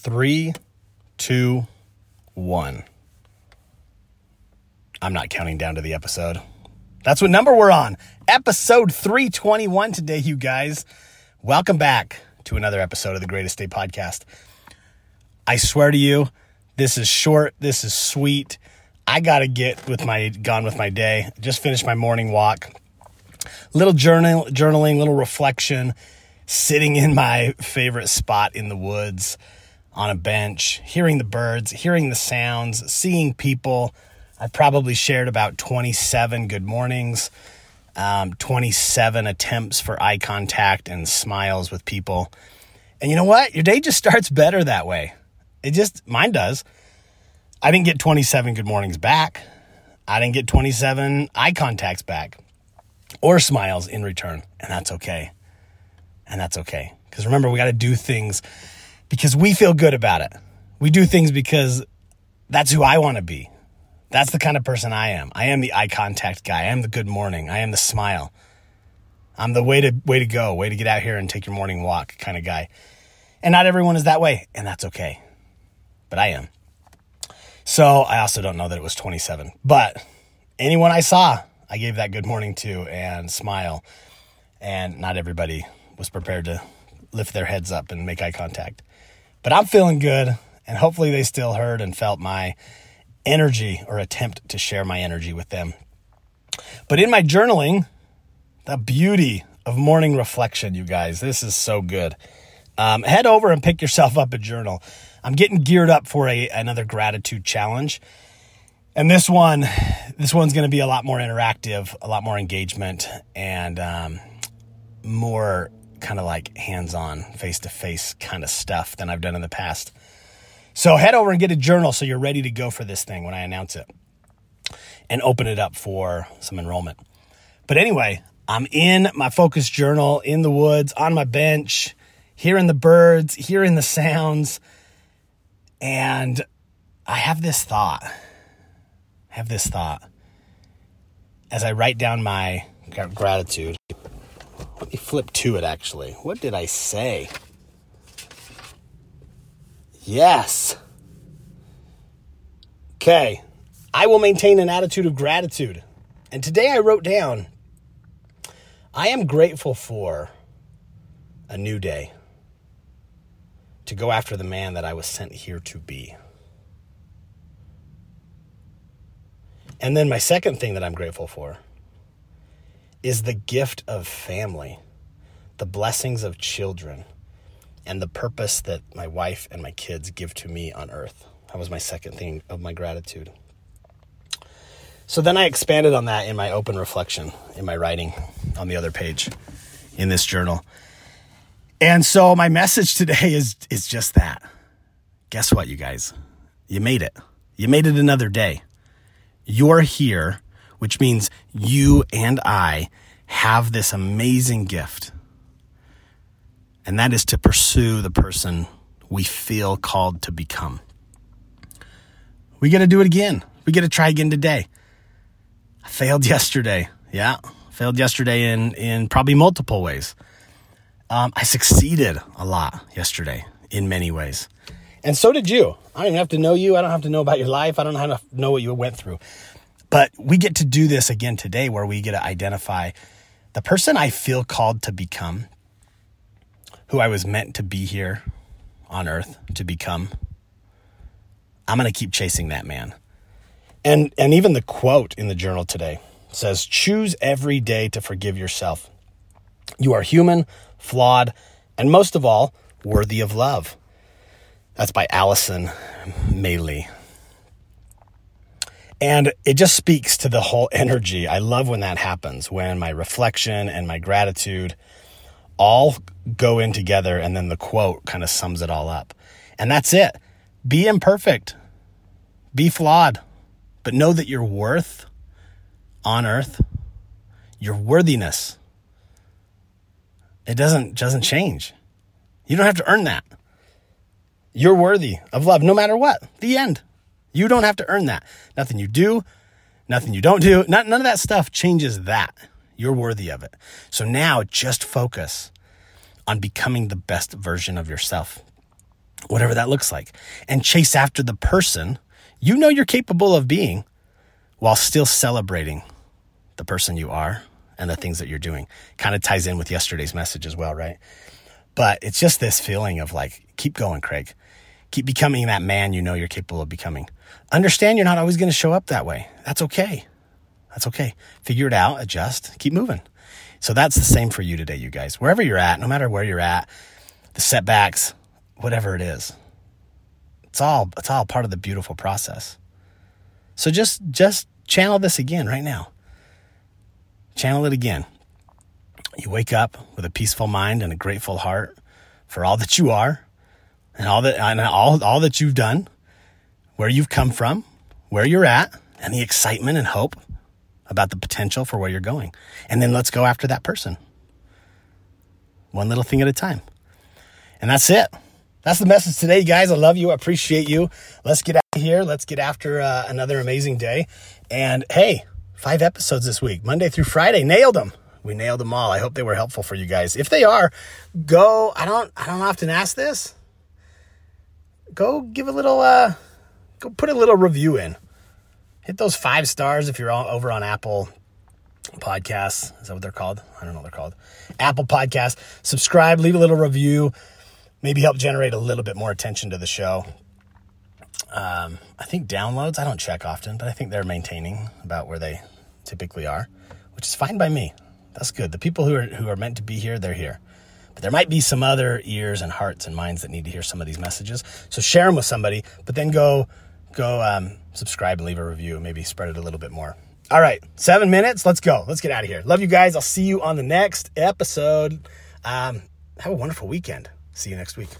Three, two, one. I'm not counting down to the episode. That's what number we're on. Episode 321 today, you guys. Welcome back to another episode of the Greatest Day Podcast. I swear to you, this is short, this is sweet. I got to get with my gone with my day. Just finished my morning walk. Little journal journaling, little reflection, sitting in my favorite spot in the woods on a bench, hearing the birds, hearing the sounds, seeing people. I probably shared about 27 good mornings, um, 27 attempts for eye contact and smiles with people. And you know what? Your day just starts better that way. It just, mine does. I didn't get 27 good mornings back. I didn't get 27 eye contacts back or smiles in return. And that's okay. And that's okay. Because remember, we got to do things because we feel good about it. We do things because that's who I want to be. That's the kind of person I am. I am the eye contact guy. I am the good morning. I am the smile. I'm the way to way to go, way to get out here and take your morning walk kind of guy. And not everyone is that way, and that's okay. But I am. So I also don't know that it was 27. But anyone I saw, I gave that good morning to and smile. And not everybody was prepared to lift their heads up and make eye contact. But I'm feeling good, and hopefully they still heard and felt my energy or attempt to share my energy with them. But in my journaling, the beauty of morning reflection, you guys, this is so good. Um, head over and pick yourself up a journal. I'm getting geared up for a another gratitude challenge. And this one, this one's going to be a lot more interactive, a lot more engagement, and um, more kind of like hands on, face to face kind of stuff than I've done in the past. So head over and get a journal so you're ready to go for this thing when I announce it and open it up for some enrollment. But anyway, I'm in my focus journal in the woods on my bench, hearing the birds, hearing the sounds. And I have this thought. I have this thought as I write down my gratitude. Let me flip to it actually. What did I say? Yes. Okay. I will maintain an attitude of gratitude. And today I wrote down I am grateful for a new day to go after the man that I was sent here to be. And then my second thing that I'm grateful for is the gift of family, the blessings of children, and the purpose that my wife and my kids give to me on earth. That was my second thing of my gratitude. So then I expanded on that in my open reflection, in my writing on the other page in this journal. And so my message today is is just that. Guess what, you guys? You made it. You made it another day. You're here which means you and I have this amazing gift. And that is to pursue the person we feel called to become. We got to do it again. We got to try again today. I failed yesterday. Yeah, failed yesterday in in probably multiple ways. Um, I succeeded a lot yesterday in many ways, and so did you. I don't even have to know you. I don't have to know about your life. I don't have to know what you went through. But we get to do this again today where we get to identify the person I feel called to become, who I was meant to be here on earth to become. I'm going to keep chasing that man. And and even the quote in the journal today says choose every day to forgive yourself. You are human, flawed, and most of all, worthy of love. That's by Alison Malee. And it just speaks to the whole energy. I love when that happens, when my reflection and my gratitude all go in together, and then the quote kind of sums it all up. And that's it. Be imperfect, be flawed, but know that your worth on earth, your worthiness, it doesn't, doesn't change. You don't have to earn that. You're worthy of love no matter what. The end. You don't have to earn that. Nothing you do, nothing you don't do, not, none of that stuff changes that. You're worthy of it. So now just focus on becoming the best version of yourself. whatever that looks like, and chase after the person you know you're capable of being while still celebrating the person you are and the things that you're doing. Kind of ties in with yesterday's message as well, right? But it's just this feeling of like, keep going, Craig. Keep becoming that man you know you're capable of becoming. Understand you're not always going to show up that way. That's okay. That's okay. Figure it out, adjust, keep moving. So that's the same for you today, you guys. Wherever you're at, no matter where you're at, the setbacks, whatever it is, it's all it's all part of the beautiful process. So just just channel this again right now. Channel it again. You wake up with a peaceful mind and a grateful heart for all that you are and all that and all all that you've done, where you've come from, where you're at, and the excitement and hope about the potential for where you're going. And then let's go after that person. One little thing at a time. And that's it. That's the message today, guys. I love you. I appreciate you. Let's get out of here. Let's get after uh, another amazing day. And hey, five episodes this week, Monday through Friday. Nailed them. We nailed them all. I hope they were helpful for you guys. If they are, go. I don't. I don't often ask this. Go give a little. Uh, go put a little review in. Hit those five stars if you're all over on Apple Podcasts. Is that what they're called? I don't know what they're called. Apple Podcasts. Subscribe. Leave a little review maybe help generate a little bit more attention to the show. Um, I think downloads, I don't check often, but I think they're maintaining about where they typically are, which is fine by me. That's good. The people who are, who are meant to be here, they're here. But there might be some other ears and hearts and minds that need to hear some of these messages. So share them with somebody, but then go, go um, subscribe and leave a review. Maybe spread it a little bit more. All right, seven minutes. Let's go. Let's get out of here. Love you guys. I'll see you on the next episode. Um, have a wonderful weekend. See you next week.